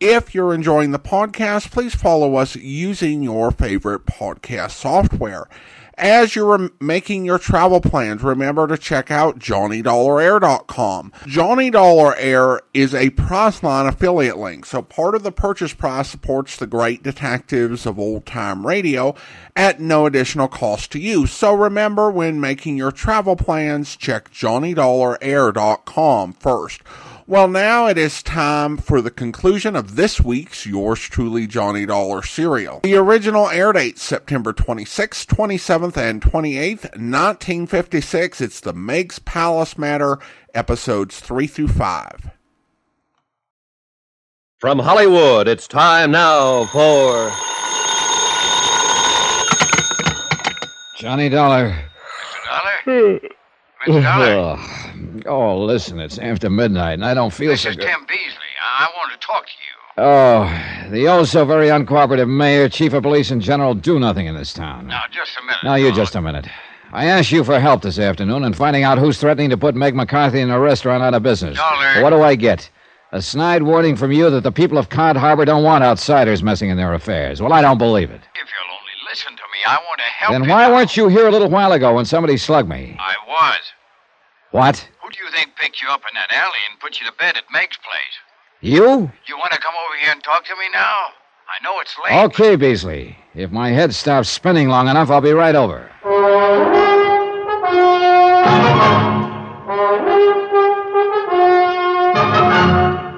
If you're enjoying the podcast, please follow us using your favorite podcast software. As you're making your travel plans, remember to check out JohnnyDollarAir.com. Johnny Dollar Air is a Priceline affiliate link, so part of the purchase price supports the great detectives of old time radio at no additional cost to you. So remember, when making your travel plans, check JohnnyDollarAir.com first. Well, now it is time for the conclusion of this week's Yours Truly Johnny Dollar serial. The original air dates September 26th, 27th, and 28th, 1956. It's the Meg's Palace Matter, episodes 3 through 5. From Hollywood, it's time now for. Johnny Dollar. Dollar? Hmm. Oh, listen, it's after midnight, and I don't feel This so is good. Tim Beasley. I I want to talk to you. Oh, the oh so very uncooperative mayor, chief of police, and general do nothing in this town. Now, just a minute. Now, you just a minute. I asked you for help this afternoon in finding out who's threatening to put Meg McCarthy and her restaurant out of business. Dollar. What do I get? A snide warning from you that the people of Cod Harbor don't want outsiders messing in their affairs. Well, I don't believe it. If you'll only listen to me, I want to help Then why weren't you here a little while ago when somebody slugged me? I was. What? Who do you think picked you up in that alley and put you to bed at Meg's place? You? You want to come over here and talk to me now? I know it's late. Okay, Beasley. If my head stops spinning long enough, I'll be right over.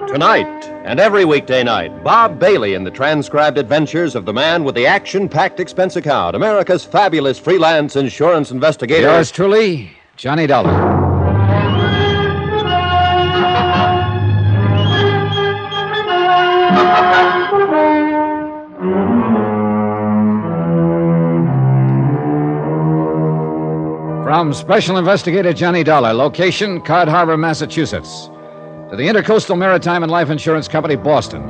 Tonight and every weekday night, Bob Bailey in the transcribed adventures of the man with the action packed expense account, America's fabulous freelance insurance investigator. Yours truly, Johnny Dollar. From Special Investigator Johnny Dollar, location Cod Harbor, Massachusetts, to the Intercoastal Maritime and Life Insurance Company, Boston.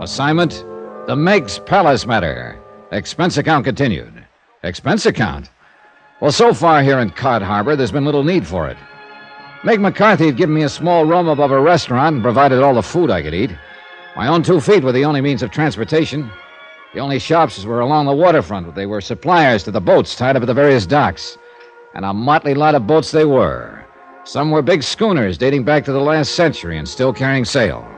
Assignment The Meg's Palace Matter. Expense account continued. Expense account? Well, so far here in Cod Harbor, there's been little need for it. Meg McCarthy had given me a small room above a restaurant and provided all the food I could eat. My own two feet were the only means of transportation. The only shops were along the waterfront. They were suppliers to the boats tied up at the various docks. And a motley lot of boats they were. Some were big schooners dating back to the last century and still carrying sail.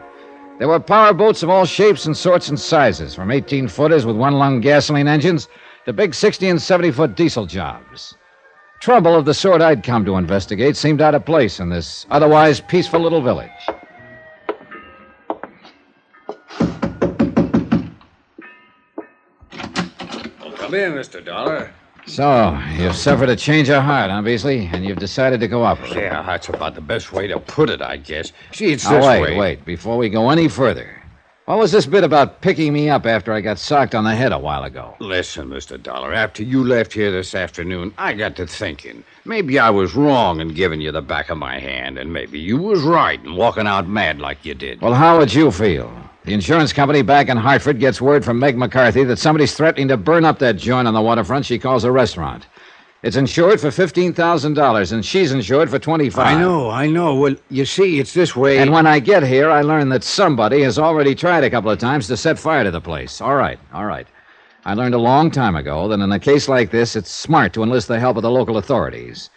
There were power boats of all shapes and sorts and sizes, from 18 footers with one lung gasoline engines to big 60 and 70 foot diesel jobs. Trouble of the sort I'd come to investigate seemed out of place in this otherwise peaceful little village. Come in, Mr. Dollar. So, you've suffered a change of heart, huh, Beasley? And you've decided to cooperate. Yeah, that's about the best way to put it, I guess. See, it's Now, this wait, way. wait. Before we go any further, what was this bit about picking me up after I got socked on the head a while ago? Listen, Mr. Dollar, after you left here this afternoon, I got to thinking. Maybe I was wrong in giving you the back of my hand, and maybe you was right in walking out mad like you did. Well, how would you feel? The insurance company back in Hartford gets word from Meg McCarthy that somebody's threatening to burn up that joint on the waterfront she calls a restaurant. It's insured for $15,000, and she's insured for 25 I know, I know. Well, you see, it's this way. And when I get here, I learn that somebody has already tried a couple of times to set fire to the place. All right, all right. I learned a long time ago that in a case like this, it's smart to enlist the help of the local authorities.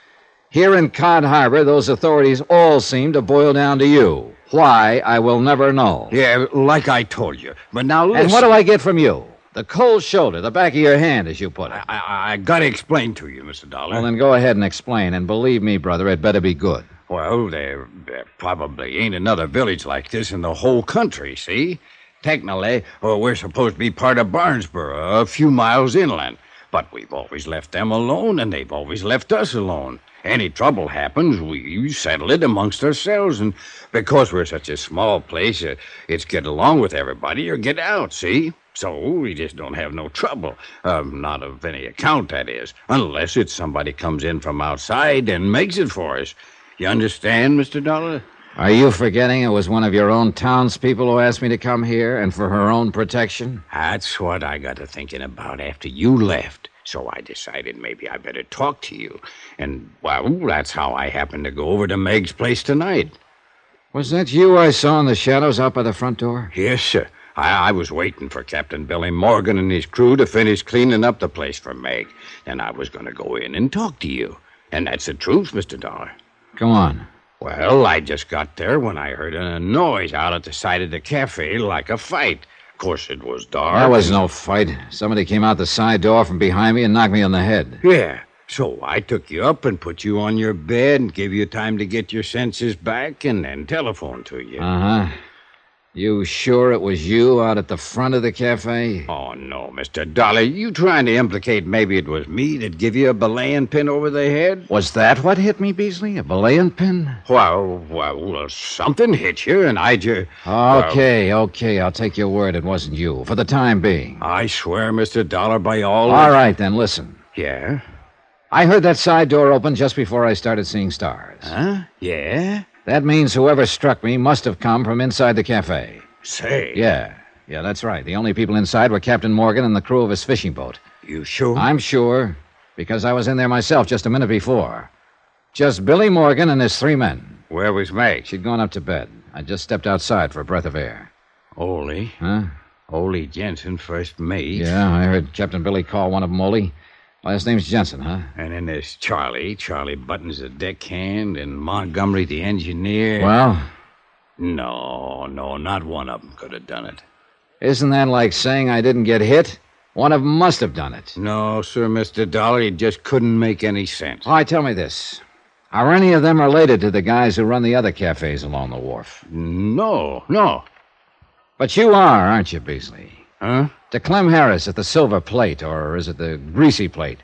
Here in Cod Harbor, those authorities all seem to boil down to you. Why, I will never know. Yeah, like I told you. But now listen. And what do I get from you? The cold shoulder, the back of your hand, as you put it. I, I, I gotta explain to you, Mr. Dollar. Well, then go ahead and explain, and believe me, brother, it better be good. Well, there, there probably ain't another village like this in the whole country, see? Technically, well, we're supposed to be part of Barnesboro, a few miles inland. But we've always left them alone, and they've always left us alone. Any trouble happens, we settle it amongst ourselves, and because we're such a small place, uh, it's get along with everybody or get out, see? So we just don't have no trouble. Um, not of any account, that is. Unless it's somebody comes in from outside and makes it for us. You understand, Mr. Dollar? Are you forgetting it was one of your own townspeople who asked me to come here and for her own protection? That's what I got to thinking about after you left. So I decided maybe I better talk to you. And, well, that's how I happened to go over to Meg's place tonight. Was that you I saw in the shadows out by the front door? Yes, sir. I, I was waiting for Captain Billy Morgan and his crew to finish cleaning up the place for Meg. Then I was going to go in and talk to you. And that's the truth, Mr. Dollar. Come on. Well, I just got there when I heard a noise out at the side of the cafe like a fight. Of course, it was dark. There was no fight. Somebody came out the side door from behind me and knocked me on the head. Yeah. So I took you up and put you on your bed and gave you time to get your senses back and then telephoned to you. Uh huh. You sure it was you out at the front of the cafe? Oh, no, Mr. Dollar. You trying to implicate maybe it was me that give you a belaying pin over the head? Was that what hit me, Beasley? A belaying pin? Well, well, well something hit you, and I just. Okay, okay. I'll take your word it wasn't you, for the time being. I swear, Mr. Dollar, by all. All right, then, listen. Yeah? I heard that side door open just before I started seeing stars. Huh? Yeah? That means whoever struck me must have come from inside the cafe. Say. Yeah, yeah, that's right. The only people inside were Captain Morgan and the crew of his fishing boat. You sure? I'm sure, because I was in there myself just a minute before. Just Billy Morgan and his three men. Where was Meg? She'd gone up to bed. I just stepped outside for a breath of air. Ole. Huh? Ole Jensen, first mate. Yeah, I heard Captain Billy call one of them Ole. Last name's Jensen, huh? And then there's Charlie. Charlie Buttons, the deckhand, and Montgomery, the engineer. Well, No, no, not one of them could have done it. isn't that like saying I didn't get hit? One of them must have done it. No, sir, Mr. Dollar, it just couldn't make any sense. All right, tell me this. Are any of them related to the guys who run the other cafes along the wharf? No, no. But you are, aren't you, Beasley? Huh? To Clem Harris at the Silver Plate, or is it the Greasy Plate?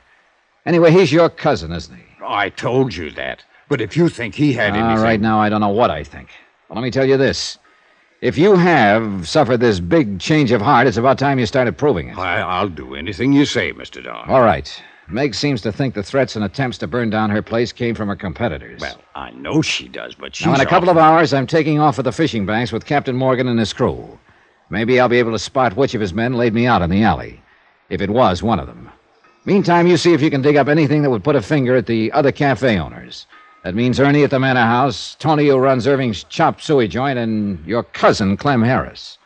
Anyway, he's your cousin, isn't he? I told you that. But if you think he had All anything. right, now I don't know what I think. Well, let me tell you this. If you have suffered this big change of heart, it's about time you started proving it. I, I'll do anything you say, Mr. Dollar. All right. Meg seems to think the threats and attempts to burn down her place came from her competitors. Well, I know she does, but she's. now, in a couple off- of hours, I'm taking off for the fishing banks with Captain Morgan and his crew. Maybe I'll be able to spot which of his men laid me out in the alley, if it was one of them. Meantime, you see if you can dig up anything that would put a finger at the other cafe owners. That means Ernie at the Manor House, Tony who runs Irving's Chop Suey joint, and your cousin, Clem Harris.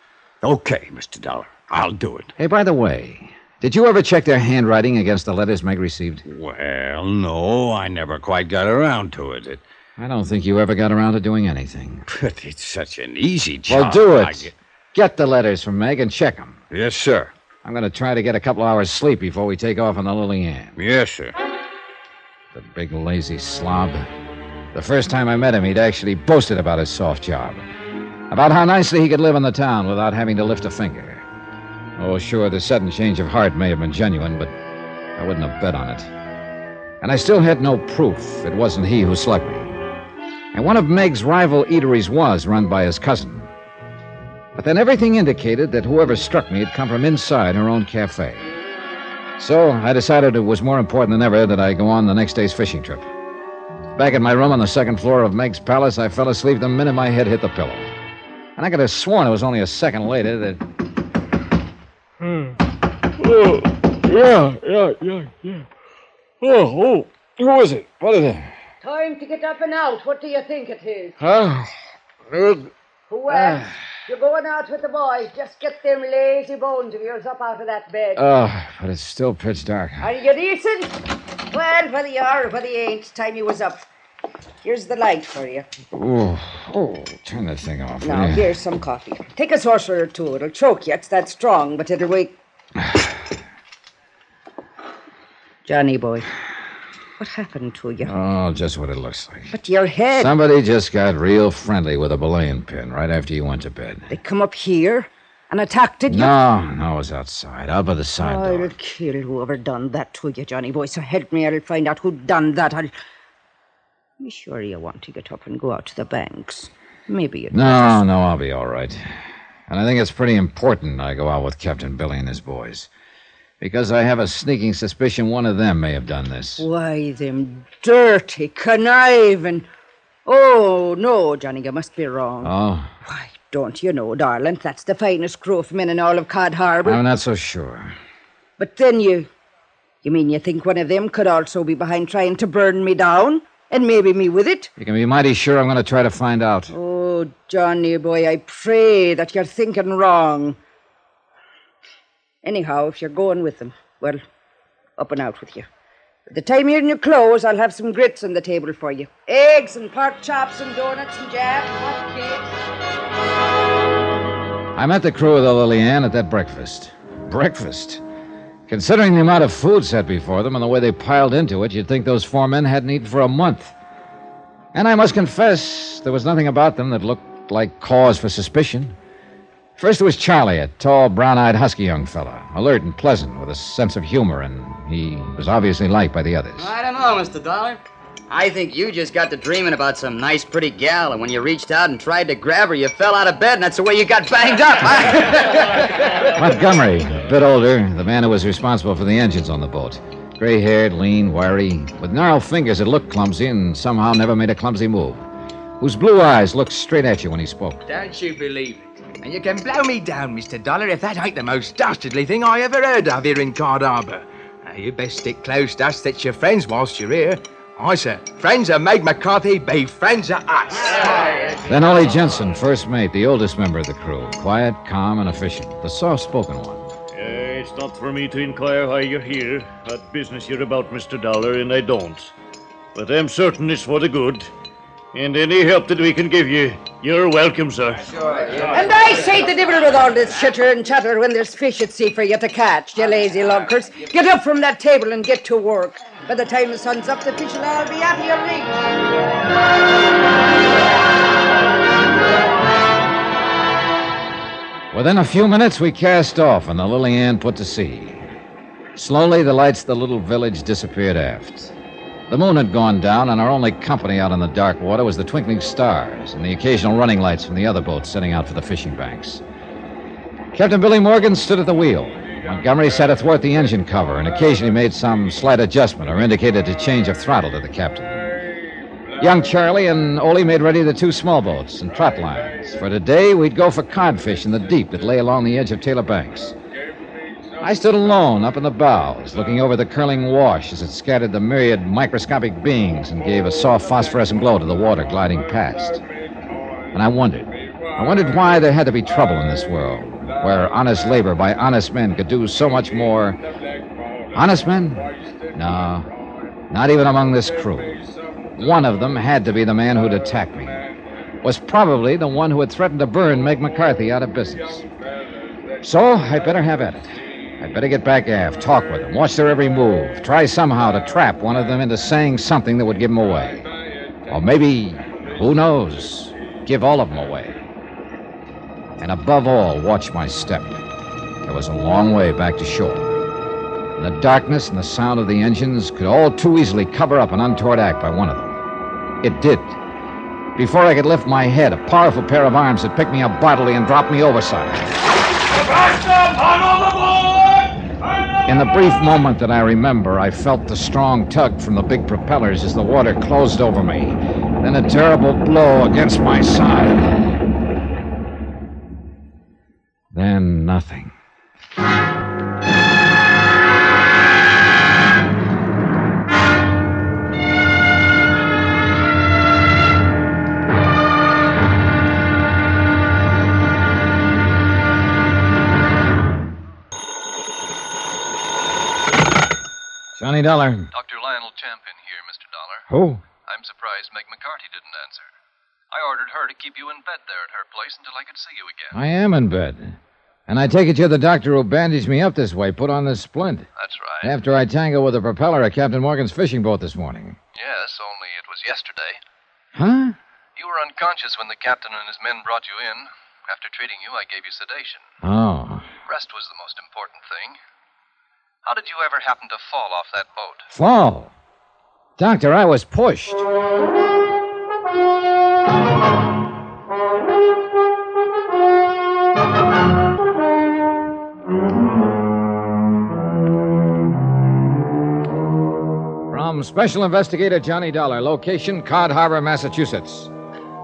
Okay, Mr. Dollar. I'll do it. Hey, by the way, did you ever check their handwriting against the letters Meg received? Well, no, I never quite got around to it. it I don't think you ever got around to doing anything. but it's such an easy job. Well, do I it. get- Get the letters from Meg and check them. Yes, sir. I'm going to try to get a couple hours sleep before we take off on the Lily Ann. Yes, sir. The big lazy slob. The first time I met him, he'd actually boasted about his soft job. About how nicely he could live in the town without having to lift a finger. Oh, sure, the sudden change of heart may have been genuine, but I wouldn't have bet on it. And I still had no proof it wasn't he who slugged me. And one of Meg's rival eateries was run by his cousin. But then everything indicated that whoever struck me had come from inside her own cafe. So I decided it was more important than ever that I go on the next day's fishing trip. Back in my room on the second floor of Meg's palace, I fell asleep the minute my head hit the pillow. And I could have sworn it was only a second later that. Yeah, yeah, yeah, yeah. Oh, oh, who is it? What is it? Time to get up and out. What do you think it is? Huh? Uh, Who else? You're going out with the boys. Just get them lazy bones of yours up out of that bed. Oh, but it's still pitch dark. Are you decent? Well, whether you are or whether you ain't, time you was up. Here's the light for you. Oh, oh, turn that thing off. Now, here's some coffee. Take a saucer or two. It'll choke you. It's that strong, but it'll wake. Johnny boy, what happened to you? Oh, just what it looks like. But your head. Somebody just got real friendly with a belaying pin right after you went to bed. They come up here and attacked you. No, no, it was outside, out by the side I'll door. kill whoever done that to you, Johnny boy. So help me, I'll find out who done that. I'll. You sure you want to get up and go out to the banks? Maybe you No, no, I'll be all right. And I think it's pretty important I go out with Captain Billy and his boys. Because I have a sneaking suspicion one of them may have done this. Why, them dirty, conniving. Oh, no, Johnny, you must be wrong. Oh, Why, don't you know, darling, that's the finest crew of men in all of Cod Harbor. I'm not so sure. But then you. You mean you think one of them could also be behind trying to burn me down? And maybe me with it? You can be mighty sure I'm going to try to find out. Oh, Johnny boy, I pray that you're thinking wrong. Anyhow, if you're going with them, well, up and out with you. By the time you're in your clothes, I'll have some grits on the table for you. Eggs and pork chops and donuts and jam, hot cakes. I met the crew of the Lily Ann at that breakfast. Breakfast? Considering the amount of food set before them and the way they piled into it, you'd think those four men hadn't eaten for a month. And I must confess, there was nothing about them that looked like cause for suspicion. First there was Charlie, a tall, brown eyed, husky young fellow, alert and pleasant, with a sense of humor, and he was obviously liked by the others. I don't know, Mr. Dollar. I think you just got to dreaming about some nice, pretty gal, and when you reached out and tried to grab her, you fell out of bed, and that's the way you got banged up. Montgomery, a bit older, the man who was responsible for the engines on the boat. Gray haired, lean, wiry, with gnarled fingers that looked clumsy and somehow never made a clumsy move. Whose blue eyes looked straight at you when he spoke. Don't you believe it? And you can blow me down, Mr. Dollar, if that ain't the most dastardly thing I ever heard of here in Cod Harbor. Now, you best stick close to us that's your friends whilst you're here. I say, friends of Meg McCarthy be friends of us. Then Ole Jensen, first mate, the oldest member of the crew. Quiet, calm, and efficient. The soft spoken one. Uh, it's not for me to inquire why you're here, what business you're about, Mr. Dollar, and I don't. But I'm certain it's for the good. And any help that we can give you, you're welcome, sir. And I say the devil with all this chitter and chatter when there's fish at sea for you to catch, you lazy lunkers. Get up from that table and get to work. By the time the sun's up, the fish will all be out of your reach. Within a few minutes, we cast off, and the Lily Ann put to sea. Slowly, the lights of the little village disappeared aft. The moon had gone down, and our only company out on the dark water was the twinkling stars and the occasional running lights from the other boats setting out for the fishing banks. Captain Billy Morgan stood at the wheel. Montgomery sat athwart the engine cover and occasionally made some slight adjustment or indicated a change of throttle to the captain. Young Charlie and Ole made ready the two small boats and trot lines. For today, we'd go for codfish in the deep that lay along the edge of Taylor Banks. I stood alone up in the bows, looking over the curling wash as it scattered the myriad microscopic beings and gave a soft phosphorescent glow to the water gliding past. And I wondered. I wondered why there had to be trouble in this world, where honest labor by honest men could do so much more. Honest men? No, not even among this crew. One of them had to be the man who'd attacked me. Was probably the one who had threatened to burn Meg McCarthy out of business. So I'd better have at it. I'd better get back aft, talk with them, watch their every move, try somehow to trap one of them into saying something that would give them away. Or maybe, who knows, give all of them away. And above all, watch my step. There was a long way back to shore. And the darkness and the sound of the engines could all too easily cover up an untoward act by one of them. It did. Before I could lift my head, a powerful pair of arms had picked me up bodily and dropped me overside. In the brief moment that I remember, I felt the strong tug from the big propellers as the water closed over me, then a terrible blow against my side. Then nothing. Johnny Dollar. Dr. Lionel Champion here, Mr. Dollar. Who? I'm surprised Meg McCarthy didn't answer. I ordered her to keep you in bed there at her place until I could see you again. I am in bed. And I take it you're the doctor who bandaged me up this way, put on this splint. That's right. After I tangled with the propeller of Captain Morgan's fishing boat this morning. Yes, only it was yesterday. Huh? You were unconscious when the captain and his men brought you in. After treating you, I gave you sedation. Oh. Rest was the most important thing. How did you ever happen to fall off that boat? Fall? Doctor, I was pushed. From Special Investigator Johnny Dollar, location Cod Harbor, Massachusetts,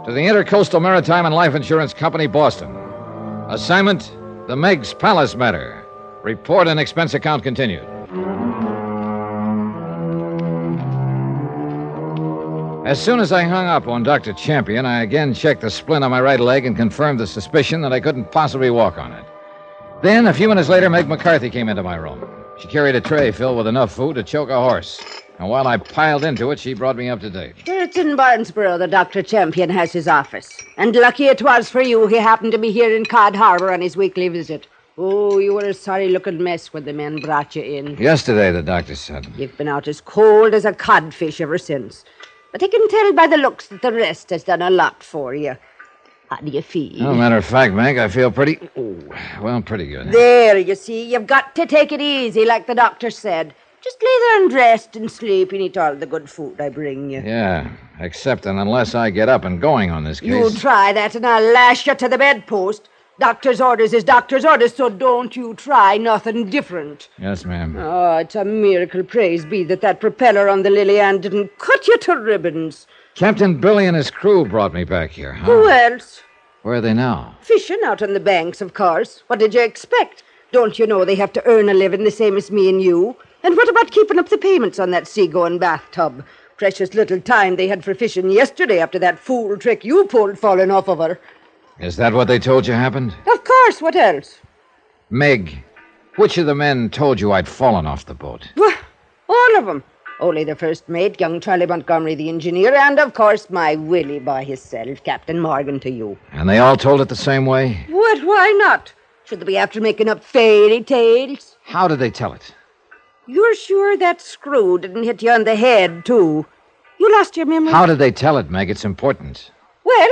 to the Intercoastal Maritime and Life Insurance Company, Boston. Assignment The Meg's Palace Matter. Report and expense account continued. As soon as I hung up on Dr. Champion, I again checked the splint on my right leg and confirmed the suspicion that I couldn't possibly walk on it. Then, a few minutes later, Meg McCarthy came into my room. She carried a tray filled with enough food to choke a horse. And while I piled into it, she brought me up to date. It's in Barnesboro that Dr. Champion has his office. And lucky it was for you he happened to be here in Cod Harbor on his weekly visit. Oh, you were a sorry looking mess when the men brought you in. Yesterday, the doctor said. You've been out as cold as a codfish ever since. But I can tell by the looks that the rest has done a lot for you. How do you feel? No matter of fact, Meg, I feel pretty. Oh, well, pretty good. There, you see, you've got to take it easy, like the doctor said. Just lay there and rest and sleep and eat all the good food I bring you. Yeah, except and unless I get up and going on this case. You try that and I'll lash you to the bedpost. Doctor's orders is doctor's orders, so don't you try nothing different. Yes, ma'am. Oh, it's a miracle, praise be, that that propeller on the Lily Ann didn't cut you to ribbons. Captain Billy and his crew brought me back here. Huh? Who else? Where are they now? Fishing out on the banks, of course. What did you expect? Don't you know they have to earn a living the same as me and you? And what about keeping up the payments on that seagoing bathtub? Precious little time they had for fishing yesterday after that fool trick you pulled falling off of her. Is that what they told you happened? Of course, what else? Meg, which of the men told you I'd fallen off the boat? Well, all them. Only the first mate, young Charlie Montgomery, the engineer, and of course my Willie by himself, Captain Morgan, to you. And they all told it the same way? What? Why not? Should they be after making up fairy tales? How did they tell it? You're sure that screw didn't hit you on the head, too? You lost your memory? How did they tell it, Meg? It's important. Well,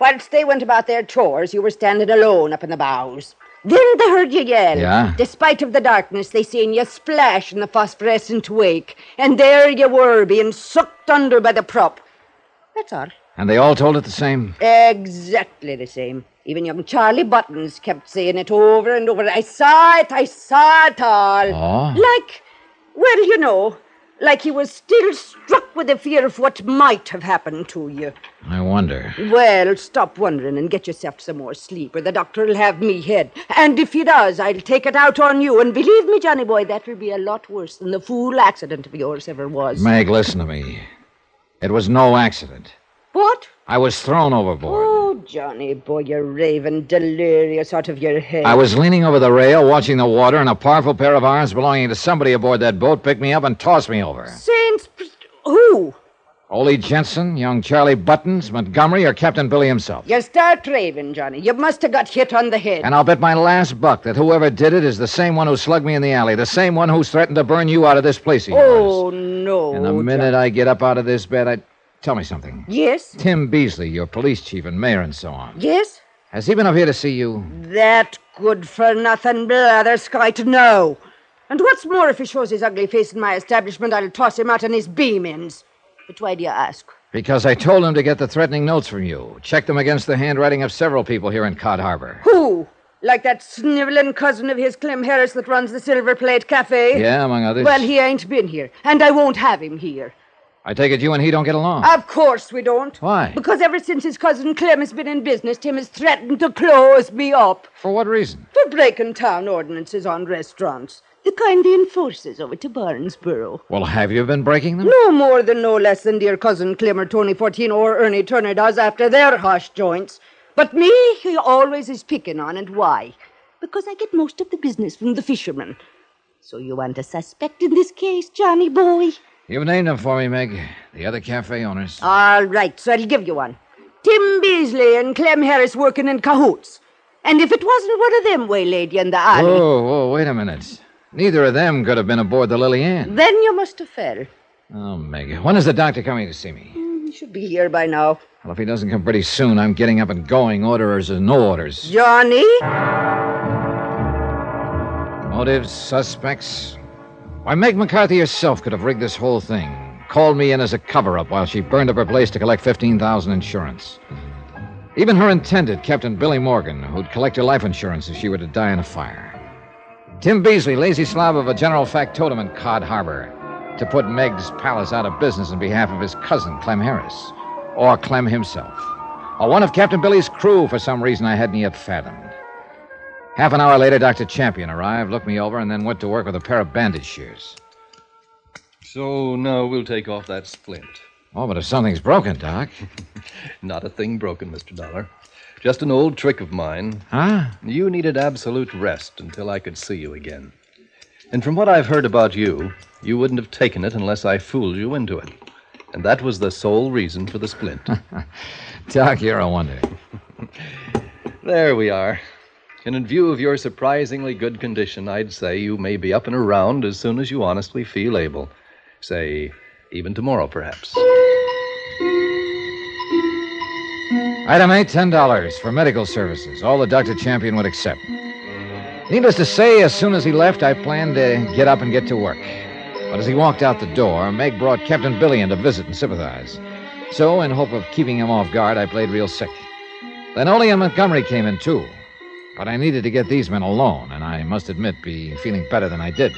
whilst they went about their chores, you were standing alone up in the bows. Then they heard you yell. Yeah? Despite of the darkness, they seen you splash in the phosphorescent wake, and there you were, being sucked under by the prop. That's all. And they all told it the same? Exactly the same. Even young Charlie Buttons kept saying it over and over. I saw it, I saw it all. Oh? Like, well, you know, like he was still struck with the fear of what might have happened to you. I wonder. Well, stop wondering and get yourself some more sleep, or the doctor'll have me head. And if he does, I'll take it out on you. And believe me, Johnny boy, that will be a lot worse than the fool accident of yours ever was. Meg, listen to me. It was no accident. What? I was thrown overboard. Oh, Johnny boy, you're raving delirious out of your head. I was leaning over the rail, watching the water, and a powerful pair of arms belonging to somebody aboard that boat picked me up and tossed me over. Saints. Who? Ole Jensen, young Charlie Buttons, Montgomery, or Captain Billy himself. You start raving, Johnny. You must have got hit on the head. And I'll bet my last buck that whoever did it is the same one who slugged me in the alley, the same one who's threatened to burn you out of this place yours. Oh, no. And the minute I get up out of this bed, I. Tell me something. Yes? Tim Beasley, your police chief and mayor and so on. Yes? Has he been up here to see you? That good for nothing blatherskite, no. And what's more, if he shows his ugly face in my establishment, I'll toss him out on his beam ends. But why do you ask? Because I told him to get the threatening notes from you. Check them against the handwriting of several people here in Cod Harbor. Who? Like that sniveling cousin of his, Clem Harris, that runs the Silver Plate Cafe? Yeah, among others. Well, he ain't been here, and I won't have him here. I take it you and he don't get along. Of course we don't. Why? Because ever since his cousin Clem has been in business, Tim has threatened to close me up. For what reason? For breaking town ordinances on restaurants. The kind he enforces over to Barnesboro. Well, have you been breaking them? No more than no less than dear cousin Clem or Tony Fourteen or Ernie Turner does after their hush joints. But me, he always is picking on, and why? Because I get most of the business from the fishermen. So you want a suspect in this case, Johnny boy? You've named them for me, Meg. The other cafe owners. All right, so I'll give you one. Tim Beasley and Clem Harris working in cahoots. And if it wasn't one of them waylaid you in the alley, Whoa, whoa, wait a minute. Neither of them could have been aboard the Lily Ann. then you must have fell. Oh, Meg. When is the doctor coming to see me? Mm, he should be here by now. Well, if he doesn't come pretty soon, I'm getting up and going. Orders or no orders. Johnny? Motives, suspects. Why, Meg McCarthy herself could have rigged this whole thing. Called me in as a cover up while she burned up her place to collect 15000 insurance. Even her intended, Captain Billy Morgan, who'd collect her life insurance if she were to die in a fire. Tim Beasley, lazy slob of a general factotum in Cod Harbor. to put Meg's Palace out of business on behalf of his cousin, Clem Harris, or Clem himself, or one of Captain Billy's crew for some reason I hadn't yet fathomed. Half an hour later, Dr. Champion arrived, looked me over, and then went to work with a pair of bandage shears. So now we'll take off that splint. Oh, but if something's broken, Doc. Not a thing broken, Mr. Dollar. Just an old trick of mine. Huh? You needed absolute rest until I could see you again. And from what I've heard about you, you wouldn't have taken it unless I fooled you into it. And that was the sole reason for the splint. Doc, you're a wonder. there we are. And in view of your surprisingly good condition, I'd say you may be up and around as soon as you honestly feel able. Say, even tomorrow, perhaps. Item eight, ten dollars for medical services. All the Dr. Champion would accept. Needless to say, as soon as he left, I planned to get up and get to work. But as he walked out the door, Meg brought Captain Billy in to visit and sympathize. So, in hope of keeping him off guard, I played real sick. Then Ole and Montgomery came in, too. But I needed to get these men alone, and I must admit, be feeling better than I did.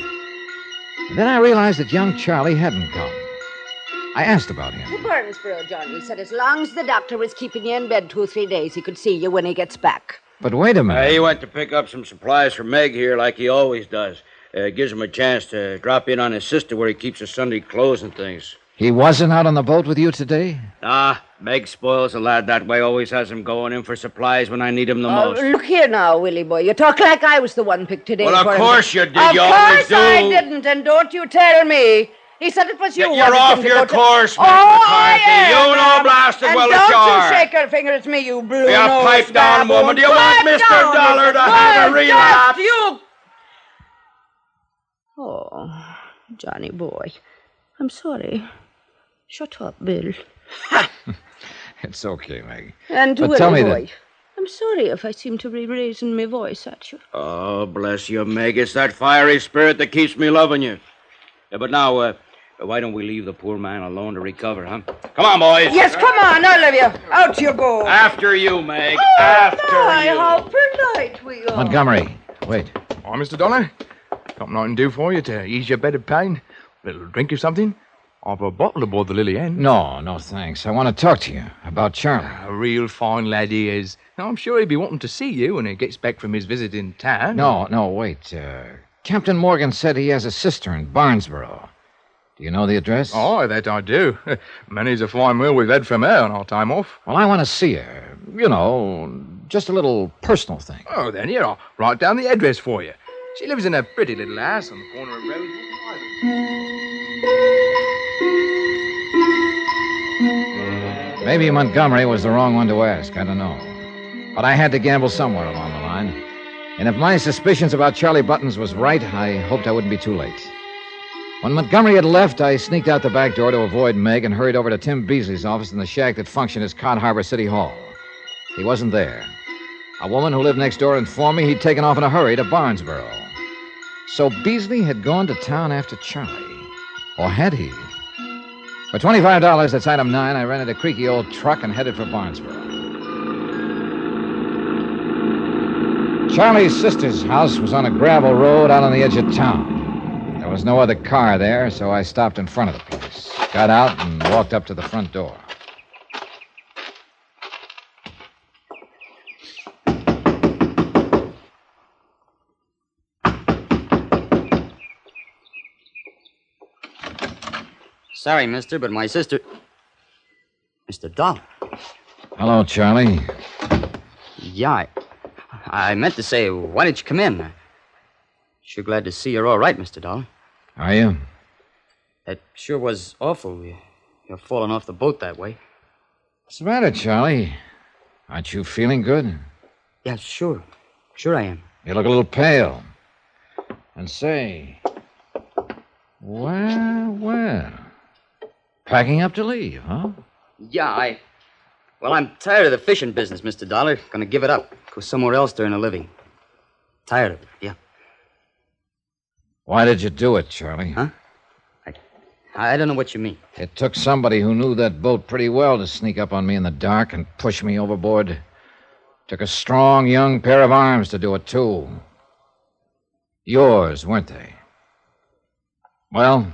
And then I realized that young Charlie hadn't come. I asked about him. To Barnesboro, Johnny. He said as long as the doctor was keeping you in bed two or three days, he could see you when he gets back. But wait a minute. Uh, he went to pick up some supplies for Meg here, like he always does. Uh, gives him a chance to drop in on his sister where he keeps his Sunday clothes and things. He wasn't out on the boat with you today? Ah, Meg spoils a lad that way. Always has him going in for supplies when I need him the Oh, most. look here now, Willie boy. You talk like I was the one picked today. Well, of for him. course you did. Of You course always do. I didn't, and don't you tell me. He said it was you. Y- you're off your go to- course, oh, Miss I am. You know blasted and well don't that you are. you shake your finger at me, you blue You pipe down, woman. Do you want Mr. Dollar to have a relapse? You. Oh, Johnny boy, I'm sorry. Shut up, Bill. It's okay, Meg. And But Willie tell me boy, that- I'm sorry if I seem to be raising my voice at you. Oh, bless you, Meg. It's that fiery spirit that keeps me loving you. Yeah, but now, uh, why don't we leave the poor man alone to recover, huh? Come on, boys. Yes, come on, all of you. Out you go. After you, Meg. Oh, After my, you. how polite we are. Montgomery, wait. Oh, Mr. Dollar, something I can do for you to ease your bed of pain? A little drink or something? I've a bottle aboard the Lily Ann. No, no, thanks. I want to talk to you about Charlie. A real fine lad he is. Now, I'm sure he'll be wanting to see you when he gets back from his visit in town. No, no, wait. Uh, Captain Morgan said he has a sister in Barnesboro. Do you know the address? Oh, that I do. Many's a fine meal we've had from her on our time off. Well, I want to see her. You know, just a little personal thing. Oh, then here, I'll write down the address for you. She lives in a pretty little house on the corner of Rosewood Maybe Montgomery was the wrong one to ask. I don't know. But I had to gamble somewhere along the line. And if my suspicions about Charlie Buttons was right, I hoped I wouldn't be too late. When Montgomery had left, I sneaked out the back door to avoid Meg and hurried over to Tim Beasley's office in the shack that functioned as Cod Harbor City Hall. He wasn't there. A woman who lived next door informed me he'd taken off in a hurry to Barnesboro. So Beasley had gone to town after Charlie. Or had he? For $25, that's item nine, I rented a creaky old truck and headed for Barnesboro. Charlie's sister's house was on a gravel road out on the edge of town. There was no other car there, so I stopped in front of the place, got out, and walked up to the front door. Sorry, mister, but my sister. Mr. Dollar. Hello, Charlie. Yeah, I, I meant to say, why did you come in? Sure glad to see you're all right, Mr. Dollar. Are you? That sure was awful. You- You're falling off the boat that way. What's the matter, Charlie? Aren't you feeling good? Yeah, sure. Sure I am. You look a little pale. And say. Well, well. Packing up to leave, huh? Yeah, I. Well, I'm tired of the fishing business, Mr. Dollar. Gonna give it up. Go somewhere else to earn a living. Tired of it, yeah. Why did you do it, Charlie? Huh? I I don't know what you mean. It took somebody who knew that boat pretty well to sneak up on me in the dark and push me overboard. Took a strong young pair of arms to do it, too. Yours, weren't they? Well,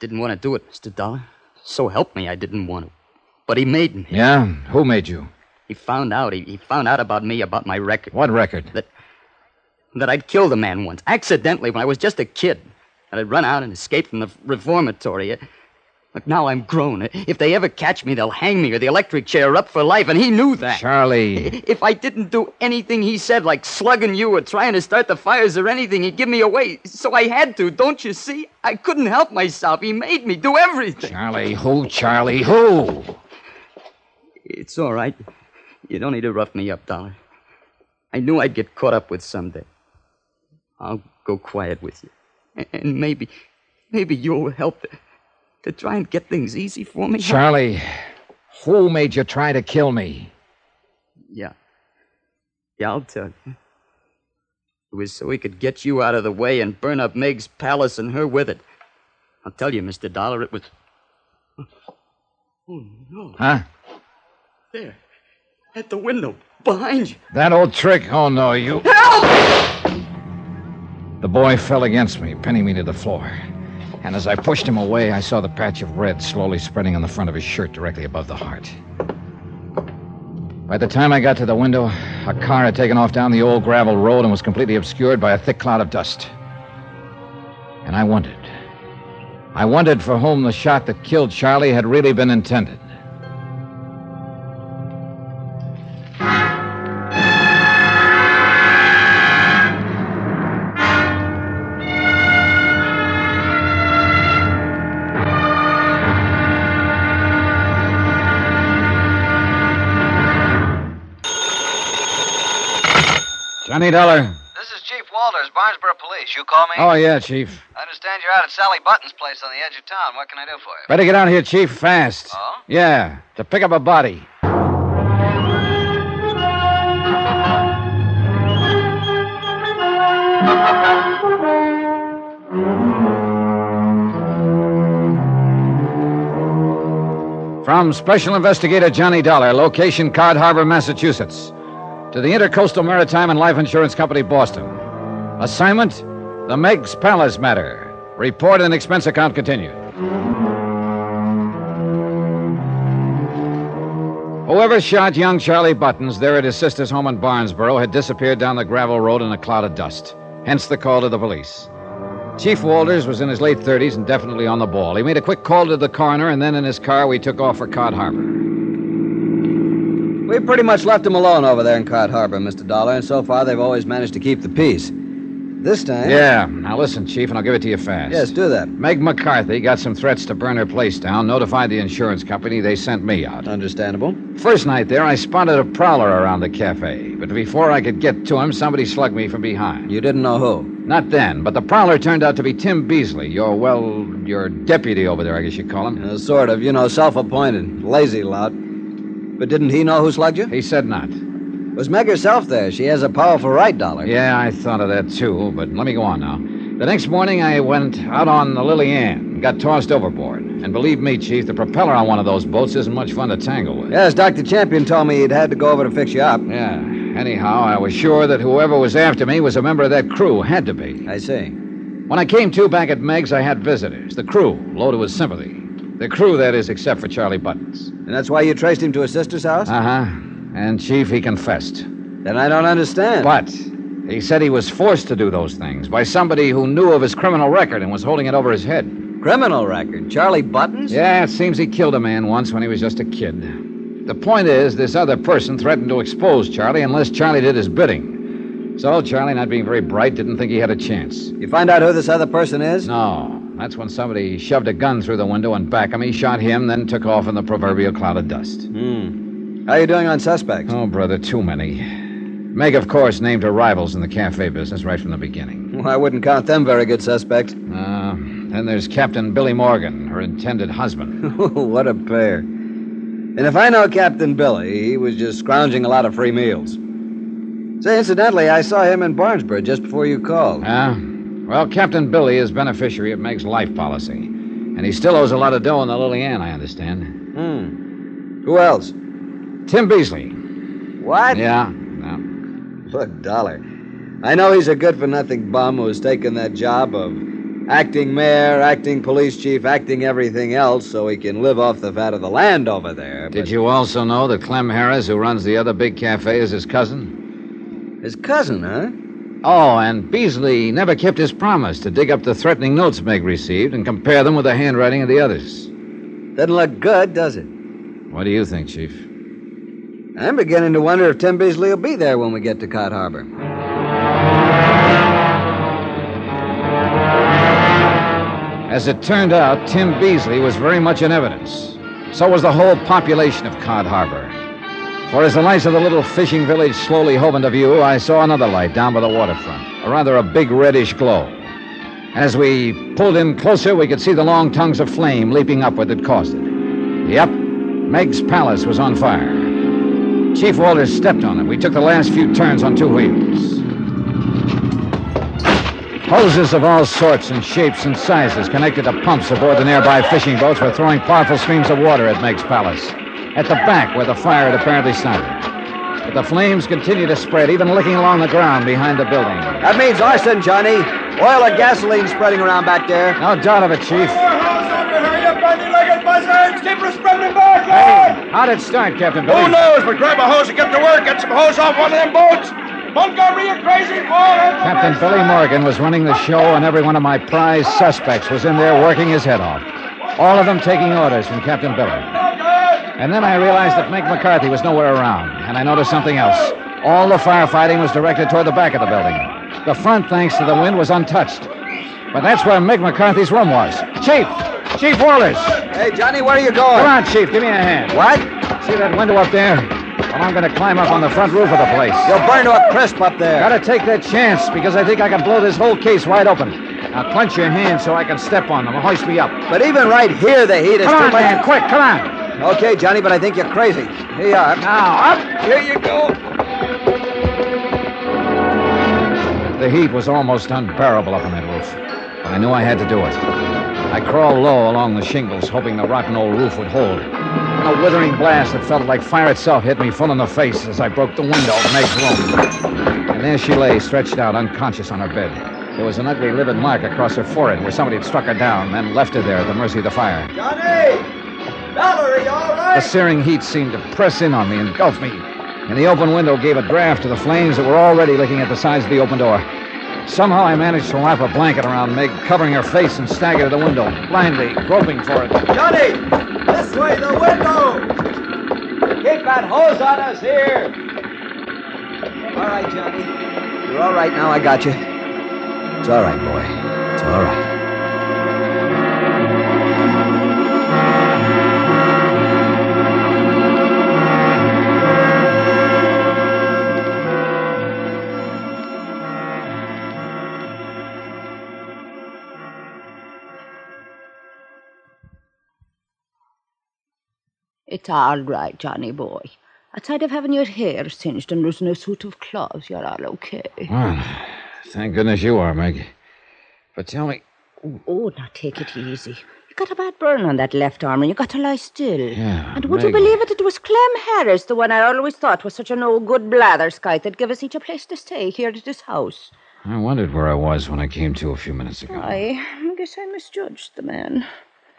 didn't want to do it, Mr. Dollar. So help me, I didn't want to. But he made me. Yeah? Who made you? He found out. He, he found out about me, about my record. What record? That, that I'd killed a man once, accidentally, when I was just a kid. And I'd run out and escaped from the reformatory. Look, now I'm grown. If they ever catch me, they'll hang me or the electric chair up for life, and he knew that. Charlie. If I didn't do anything he said, like slugging you or trying to start the fires or anything, he'd give me away. So I had to, don't you see? I couldn't help myself. He made me do everything. Charlie, who, Charlie, who? It's all right. You don't need to rough me up, Dollar. I knew I'd get caught up with someday. I'll go quiet with you. And maybe, maybe you'll help to, to try and get things easy for me. Charlie, who made you try to kill me? Yeah. Yeah, I'll tell you. It was so he could get you out of the way and burn up Meg's palace and her with it. I'll tell you, Mr. Dollar, it was. Oh, no. Huh? There. At the window. Behind you. That old trick? Oh, no, you. Help! The boy fell against me, pinning me to the floor. And as I pushed him away, I saw the patch of red slowly spreading on the front of his shirt directly above the heart. By the time I got to the window, a car had taken off down the old gravel road and was completely obscured by a thick cloud of dust. And I wondered. I wondered for whom the shot that killed Charlie had really been intended. Johnny Dollar. This is Chief Walters, Barnesboro Police. You call me? Oh, yeah, Chief. I understand you're out at Sally Button's place on the edge of town. What can I do for you? Better get out here, Chief, fast. Oh? Yeah, to pick up a body. From Special Investigator Johnny Dollar, location Cod Harbor, Massachusetts, to the Intercoastal Maritime and Life Insurance Company, Boston. Assignment The Meg's Palace Matter. Report and expense account continued. Whoever shot young Charlie Buttons there at his sister's home in Barnesboro had disappeared down the gravel road in a cloud of dust. Hence the call to the police. Chief Walters was in his late 30s and definitely on the ball. He made a quick call to the coroner, and then in his car, we took off for Cod Harbor. We pretty much left them alone over there in Cod Harbor, Mr. Dollar, and so far they've always managed to keep the peace. This time. Yeah. Now listen, Chief, and I'll give it to you fast. Yes, do that. Meg McCarthy got some threats to burn her place down, notified the insurance company. They sent me out. Understandable. First night there, I spotted a prowler around the cafe. But before I could get to him, somebody slugged me from behind. You didn't know who? Not then, but the prowler turned out to be Tim Beasley, your, well, your deputy over there, I guess you call him. Uh, sort of. You know, self appointed. Lazy lout. But didn't he know who slugged you? He said not. Was Meg herself there? She has a powerful right, Dollar. Yeah, I thought of that too, but let me go on now. The next morning, I went out on the Lily Ann and got tossed overboard. And believe me, Chief, the propeller on one of those boats isn't much fun to tangle with. Yes, Dr. Champion told me he'd had to go over to fix you up. Yeah. Anyhow, I was sure that whoever was after me was a member of that crew. Had to be. I see. When I came to back at Meg's, I had visitors. The crew, loaded with sympathy. The crew, that is, except for Charlie Buttons. And that's why you traced him to his sister's house? Uh huh. And, Chief, he confessed. Then I don't understand. But he said he was forced to do those things by somebody who knew of his criminal record and was holding it over his head. Criminal record? Charlie Buttons? Yeah, it seems he killed a man once when he was just a kid. The point is, this other person threatened to expose Charlie unless Charlie did his bidding. So, Charlie, not being very bright, didn't think he had a chance. You find out who this other person is? No. That's when somebody shoved a gun through the window and back of me, shot him, then took off in the proverbial cloud of dust. Hmm. How are you doing on suspects? Oh, brother, too many. Meg, of course, named her rivals in the cafe business right from the beginning. Well, I wouldn't count them very good suspects. Uh, then there's Captain Billy Morgan, her intended husband. what a pair. And if I know Captain Billy, he was just scrounging a lot of free meals. Say, incidentally, I saw him in Barnesboro just before you called. Ah? Well, Captain Billy is beneficiary of Meg's life policy. And he still owes a lot of dough on the Lily Ann, I understand. Hmm. Who else? Tim Beasley. What? Yeah. Look, Dollar. I know he's a good for nothing bum who's taken that job of Acting mayor, acting police chief, acting everything else so he can live off the fat of the land over there. Did you also know that Clem Harris, who runs the other big cafe, is his cousin? His cousin, huh? Oh, and Beasley never kept his promise to dig up the threatening notes Meg received and compare them with the handwriting of the others. Doesn't look good, does it? What do you think, Chief? I'm beginning to wonder if Tim Beasley will be there when we get to Cod Harbor. As it turned out, Tim Beasley was very much in evidence. So was the whole population of Cod Harbor. For as the lights of the little fishing village slowly hove into view, I saw another light down by the waterfront, a rather a big reddish glow. As we pulled in closer, we could see the long tongues of flame leaping upward that caused it. Yep, Meg's palace was on fire. Chief Walters stepped on it. We took the last few turns on two wheels. Hoses of all sorts and shapes and sizes connected to pumps aboard the nearby fishing boats were throwing powerful streams of water at Meg's palace, at the back where the fire had apparently started. But the flames continued to spread, even licking along the ground behind the building. That means arson, Johnny. Oil and gasoline spreading around back there. No doubt of it, Chief. Hurry up, bandy-legged buzzards! Keep her spreading back, lad! How'd it start, Captain Billy? Who knows, but grab a hose and get to work. Get some hose off one of them boats. Montgomery, you crazy boy! Captain Billy Morgan was running the show, and every one of my prize suspects was in there working his head off. All of them taking orders from Captain Billy. And then I realized that Meg McCarthy was nowhere around, and I noticed something else. All the firefighting was directed toward the back of the building. The front, thanks to the wind, was untouched. But that's where Meg McCarthy's room was. Chief! Chief Walters! Hey, Johnny, where are you going? Come on, Chief, give me a hand. What? See that window up there? Well, I'm going to climb up on the front roof of the place. You'll burn to a crisp up there. Gotta take that chance because I think I can blow this whole case wide open. Now clench your hands so I can step on them hoist me up. But even right here, the heat is Come too on, much. man, quick, come on. Okay, Johnny, but I think you're crazy. Here you are. Now, up. Here you go. The heat was almost unbearable up on that roof. But I knew I had to do it. I crawled low along the shingles, hoping the rotten old roof would hold. And a withering blast that felt like fire itself hit me full in the face as I broke the window of Meg's room. And there she lay, stretched out, unconscious on her bed. There was an ugly, livid mark across her forehead where somebody had struck her down, then left her there at the mercy of the fire. Johnny! Dollar, are you all The searing heat seemed to press in on me, engulf me, and the open window gave a draft to the flames that were already licking at the sides of the open door. Somehow I managed to wrap a blanket around Meg, covering her face, and stagger to the window, blindly groping for it. Johnny! This way, the window! Keep that hose on us here. All right, Johnny. You're all right now. I got you. It's all right, boy. It's all right. It's all right, Johnny boy. Outside of having your hair singed and losing a suit of clothes, you're all okay. Well, thank goodness you are, Meg. But tell me, Oh, now take it easy. You got a bad burn on that left arm, and you got to lie still. Yeah, And would you believe it? It was Clem Harris, the one I always thought was such an old good blatherskite that gave us each a place to stay here at his house. I wondered where I was when I came to a few minutes ago. I guess I misjudged the man.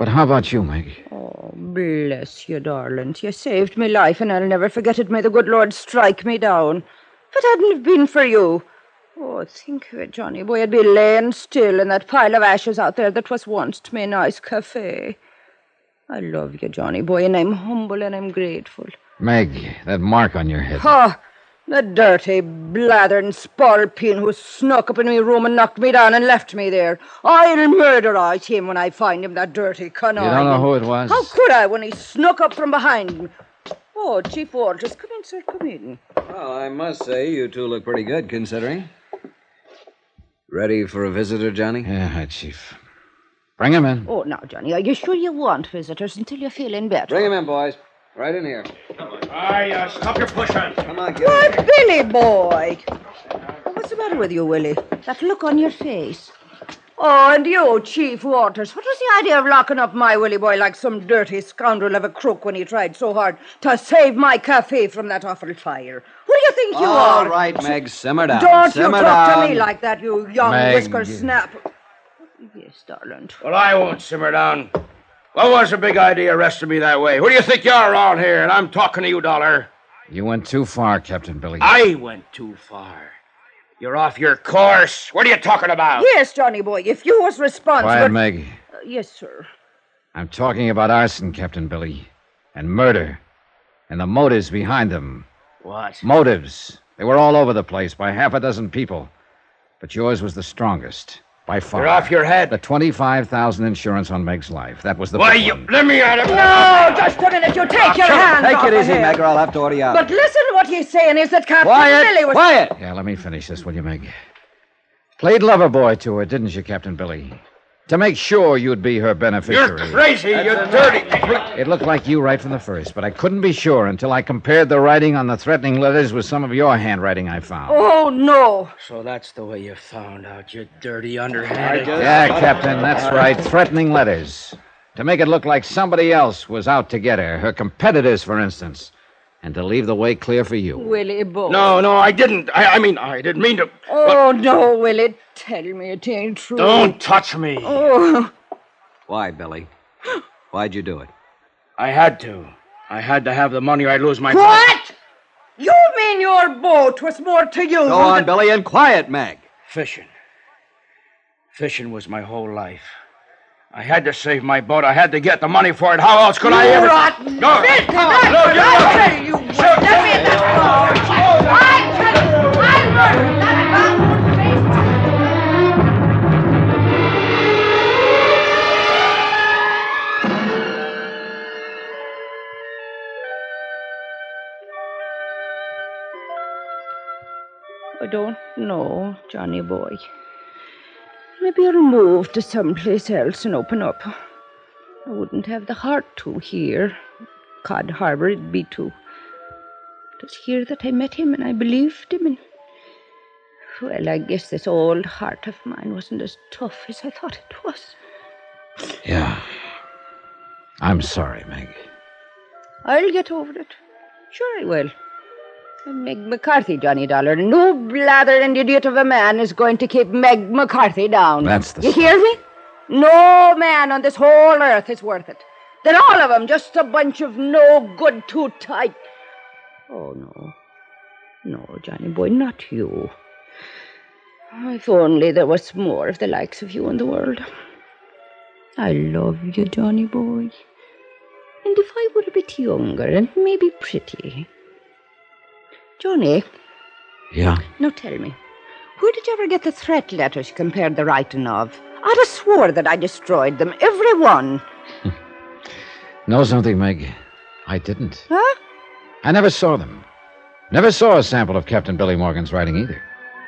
But how about you, Maggie? Oh, bless you, darling. You saved me life, and I'll never forget it. May the good Lord strike me down. If it hadn't been for you. Oh, think of it, Johnny boy. I'd be laying still in that pile of ashes out there that was once me nice cafe. I love you, Johnny boy, and I'm humble and I'm grateful. Meg, that mark on your head. Ha! The dirty, blathering spalpeen who snuck up in my room and knocked me down and left me there. I'll murderize him when I find him, that dirty conniving. You don't know who it was? How could I when he snuck up from behind me? Oh, Chief Walters, come in, sir, come in. Well, I must say, you two look pretty good, considering. Ready for a visitor, Johnny? Yeah, hi, Chief. Bring him in. Oh, now, Johnny, are you sure you want visitors until you're feeling better? Bring him in, boys. Right in here. Aye, uh, stop your pushing. Come on, kid. Why, Billy boy! What's the matter with you, Willie? That look on your face. Oh, and you, Chief Walters. What was the idea of locking up my Willie boy like some dirty scoundrel of a crook when he tried so hard to save my cafe from that awful fire? Who do you think you All are? right, Meg, simmer down. Don't you talk down. to me like that, you young Meg. whisker snap. Yes, darling. Well, I won't simmer down. What was the big idea arresting me that way? Who do you think you are around here? And I'm talking to you, Dollar. You went too far, Captain Billy. I went too far. You're off your course. What are you talking about? Yes, Johnny boy, if you was responsible. Quiet, Meg. Uh, yes, sir. I'm talking about arson, Captain Billy, and murder, and the motives behind them. What? Motives. They were all over the place by half a dozen people. But yours was the strongest, by far. You're off your head. The 25000 insurance on Meg's life. That was the Why, big you. one. Let me at him. No, just a minute. You take oh, your hands Take off it easy. Meg, or I'll have to order you out. But listen to what he's saying is that Captain Quiet! Billy was... Quiet! Yeah, let me finish this, will you, Meg? Played lover boy to her, didn't you, Captain Billy? To make sure you'd be her beneficiary. You're beneficiary. crazy, You're dirty. It looked like you right from the first, but I couldn't be sure until I compared the writing on the threatening letters with some of your handwriting I found. Oh, no. So that's the way you found out, you dirty underhanded. Yeah, Captain, that's right. Threatening letters. To make it look like somebody else was out to get her, her competitors, for instance, and to leave the way clear for you. Willie boy. No, no, I didn't. I, I mean, I didn't mean to. Oh, no, Willie. Tell me it ain't true. Don't touch me. Oh, Why, Billy? Why'd you do it? I had to. I had to have the money or I'd lose my. what? You mean your boat was more to you? Go on, Billy, and quiet, Meg. Fishing. Fishing was my whole life. I had to save my boat. I had to get the money for it. How else could I You ever? rotten No. bit. No, That's you- what I tell you. Let me in that car. I tell you, I'll murder that bastard. I don't know, Johnny boy. Maybe I'll move to someplace else and open up. I wouldn't have the heart to here. Cod Harbor, it'd be too. It was here that I met him and I believed him. And well, I guess this old heart of mine wasn't as tough as I thought it was. Yeah. I'm sorry, Maggie. I'll get over it. Sure, I will. Meg McCarthy, Johnny Dollar. No blathering idiot of a man is going to keep Meg McCarthy down. That's the You hear me? No man on this whole earth is worth it. They're all of them just a bunch of no good, too tight. Oh, no. No, Johnny boy, not you. If only there was more of the likes of you in the world. I love you, Johnny boy. And if I were a bit younger and maybe pretty. Johnny, Yeah? now tell me, where did you ever get the threat letters you compared the writing of? I'd have swore that I destroyed them, every one. Know something, Meg? I didn't. Huh? I never saw them. Never saw a sample of Captain Billy Morgan's writing either.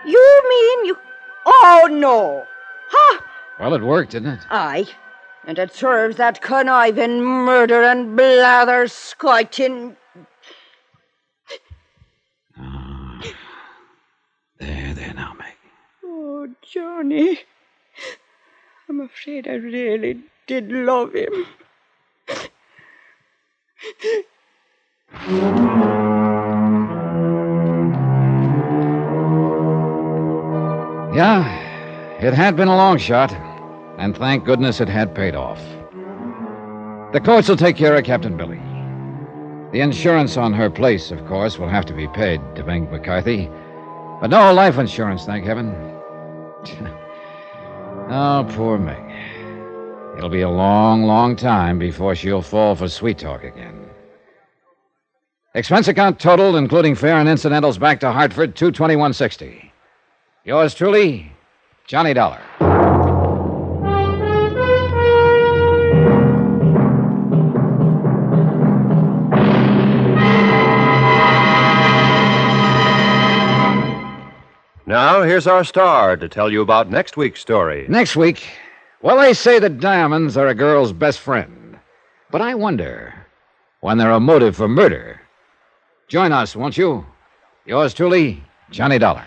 You mean you. Oh, no. Huh? Well, it worked, didn't it? Aye. And it serves that conniving murder and blather scoiting. There, there now, Meg. Oh, Johnny. I'm afraid I really did love him. Yeah, it had been a long shot, and thank goodness it had paid off. The courts will take care of Captain Billy. The insurance on her place, of course, will have to be paid to Meg McCarthy. But no life insurance, thank heaven. oh, poor Meg. It'll be a long, long time before she'll fall for sweet talk again. Expense account totaled, including fare and incidentals, back to Hartford, two twenty one sixty. Yours truly, Johnny Dollar. Now, here's our star to tell you about next week's story. Next week, well, they say that diamonds are a girl's best friend. But I wonder when they're a motive for murder. Join us, won't you? Yours truly, Johnny Dollar.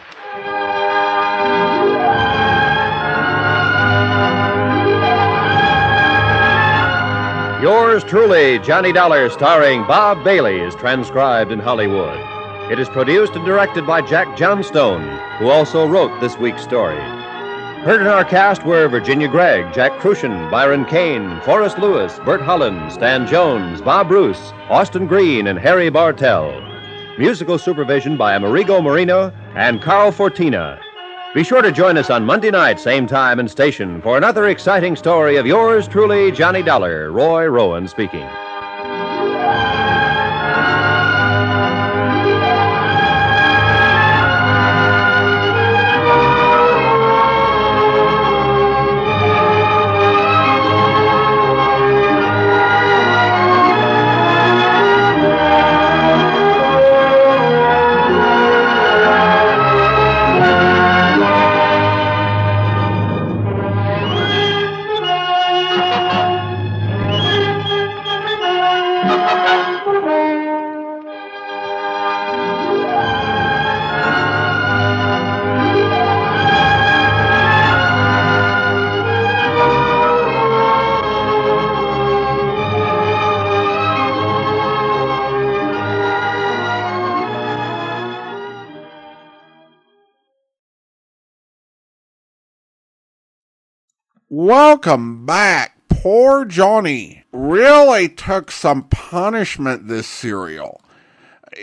Yours truly, Johnny Dollar, starring Bob Bailey, is transcribed in Hollywood. It is produced and directed by Jack Johnstone, who also wrote this week's story. Heard in our cast were Virginia Gregg, Jack Kruschen, Byron Kane, Forrest Lewis, Bert Holland, Stan Jones, Bob Bruce, Austin Green, and Harry Bartell. Musical supervision by Amerigo Marino and Carl Fortina. Be sure to join us on Monday night, same time and station, for another exciting story of yours truly, Johnny Dollar, Roy Rowan speaking. Welcome back. Poor Johnny really took some punishment this serial.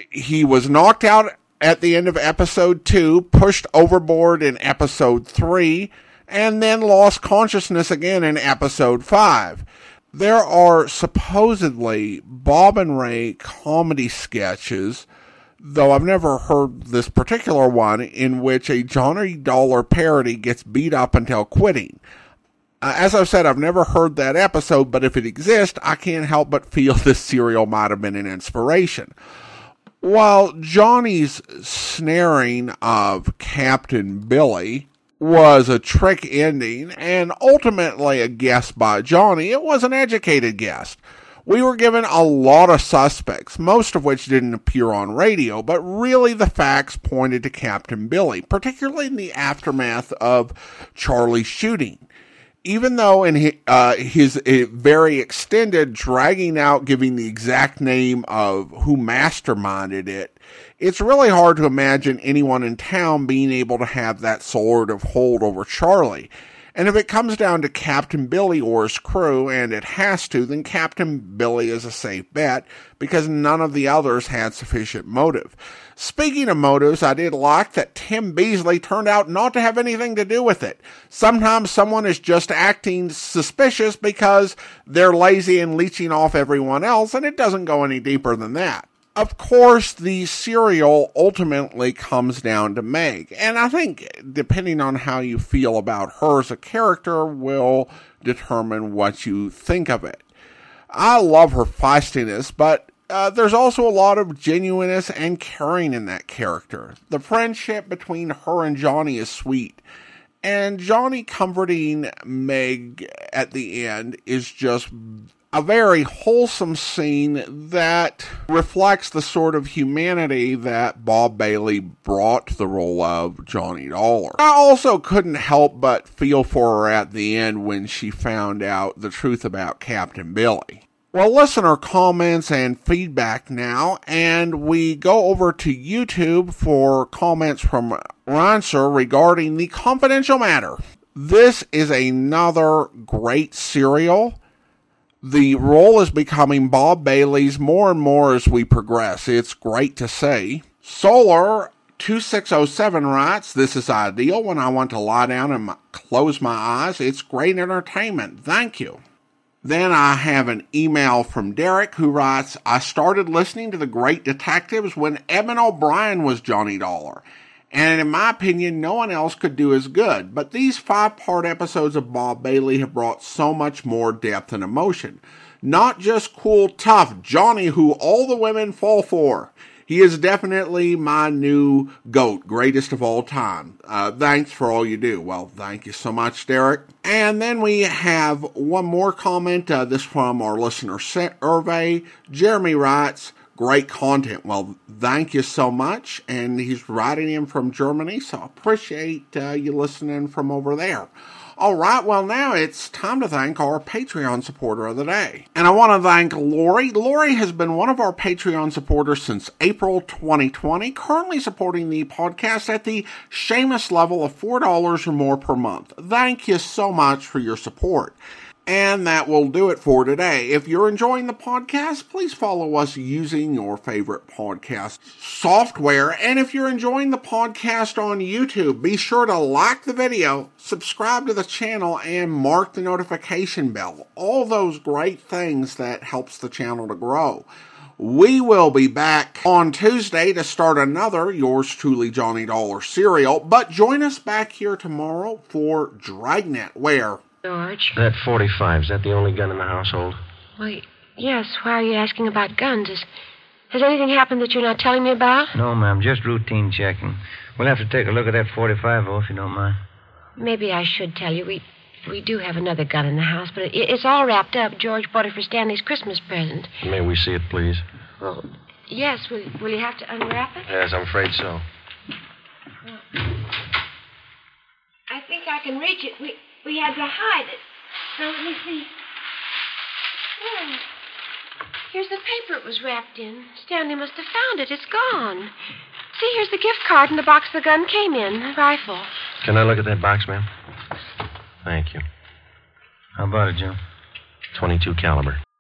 He was knocked out at the end of episode two, pushed overboard in episode three, and then lost consciousness again in episode five. There are supposedly Bob and Ray comedy sketches, though I've never heard this particular one, in which a Johnny Dollar parody gets beat up until quitting. Uh, as I've said, I've never heard that episode, but if it exists, I can't help but feel this serial might have been an inspiration. While Johnny's snaring of Captain Billy was a trick ending and ultimately a guess by Johnny, it was an educated guess. We were given a lot of suspects, most of which didn't appear on radio, but really the facts pointed to Captain Billy, particularly in the aftermath of Charlie's shooting even though in his, uh, his very extended dragging out, giving the exact name of who masterminded it, it's really hard to imagine anyone in town being able to have that sort of hold over Charlie. And if it comes down to Captain Billy or his crew, and it has to, then Captain Billy is a safe bet because none of the others had sufficient motive. Speaking of motives, I did like that Tim Beasley turned out not to have anything to do with it. Sometimes someone is just acting suspicious because they're lazy and leeching off everyone else, and it doesn't go any deeper than that of course, the serial ultimately comes down to Meg. And I think, depending on how you feel about her as a character, will determine what you think of it. I love her feistiness, but uh, there's also a lot of genuineness and caring in that character. The friendship between her and Johnny is sweet. And Johnny comforting Meg at the end is just a very wholesome scene that reflects the sort of humanity that Bob Bailey brought to the role of Johnny Dollar. I also couldn't help but feel for her at the end when she found out the truth about Captain Billy. Well, listener comments and feedback now, and we go over to YouTube for comments from Rancer regarding the confidential matter. This is another great serial the role is becoming Bob Bailey's more and more as we progress. It's great to see. Solar 2607 writes, This is ideal when I want to lie down and close my eyes. It's great entertainment. Thank you. Then I have an email from Derek who writes, I started listening to The Great Detectives when Edmond O'Brien was Johnny Dollar and in my opinion, no one else could do as good. But these five part episodes of Bob Bailey have brought so much more depth and emotion. Not just cool, tough Johnny who all the women fall for. He is definitely my new GOAT, greatest of all time. Uh, thanks for all you do. Well, thank you so much, Derek. And then we have one more comment, uh, this from our listener survey. Jeremy writes, great content. Well, thank you so much. And he's writing in from Germany, so I appreciate uh, you listening from over there. All right, well, now it's time to thank our Patreon supporter of the day. And I want to thank Lori. Lori has been one of our Patreon supporters since April 2020, currently supporting the podcast at the Seamus level of $4 or more per month. Thank you so much for your support. And that will do it for today. If you're enjoying the podcast, please follow us using your favorite podcast software. And if you're enjoying the podcast on YouTube, be sure to like the video, subscribe to the channel, and mark the notification bell. All those great things that helps the channel to grow. We will be back on Tuesday to start another Yours Truly Johnny Dollar serial, but join us back here tomorrow for Dragnet, where George? That 45, is that the only gun in the household? Why, yes. Why are you asking about guns? Is, has anything happened that you're not telling me about? No, ma'am, just routine checking. We'll have to take a look at that 45, though, if you don't mind. Maybe I should tell you. We we do have another gun in the house, but it, it's all wrapped up. George bought it for Stanley's Christmas present. May we see it, please? Well, yes. Will, will you have to unwrap it? Yes, I'm afraid so. I think I can reach it. We we had to hide it. Now let me see. Oh, here's the paper it was wrapped in. Stanley must have found it. It's gone. See, here's the gift card and the box the gun came in. The rifle. Can I look at that box, ma'am? Thank you. How about it, Jim? 22 caliber.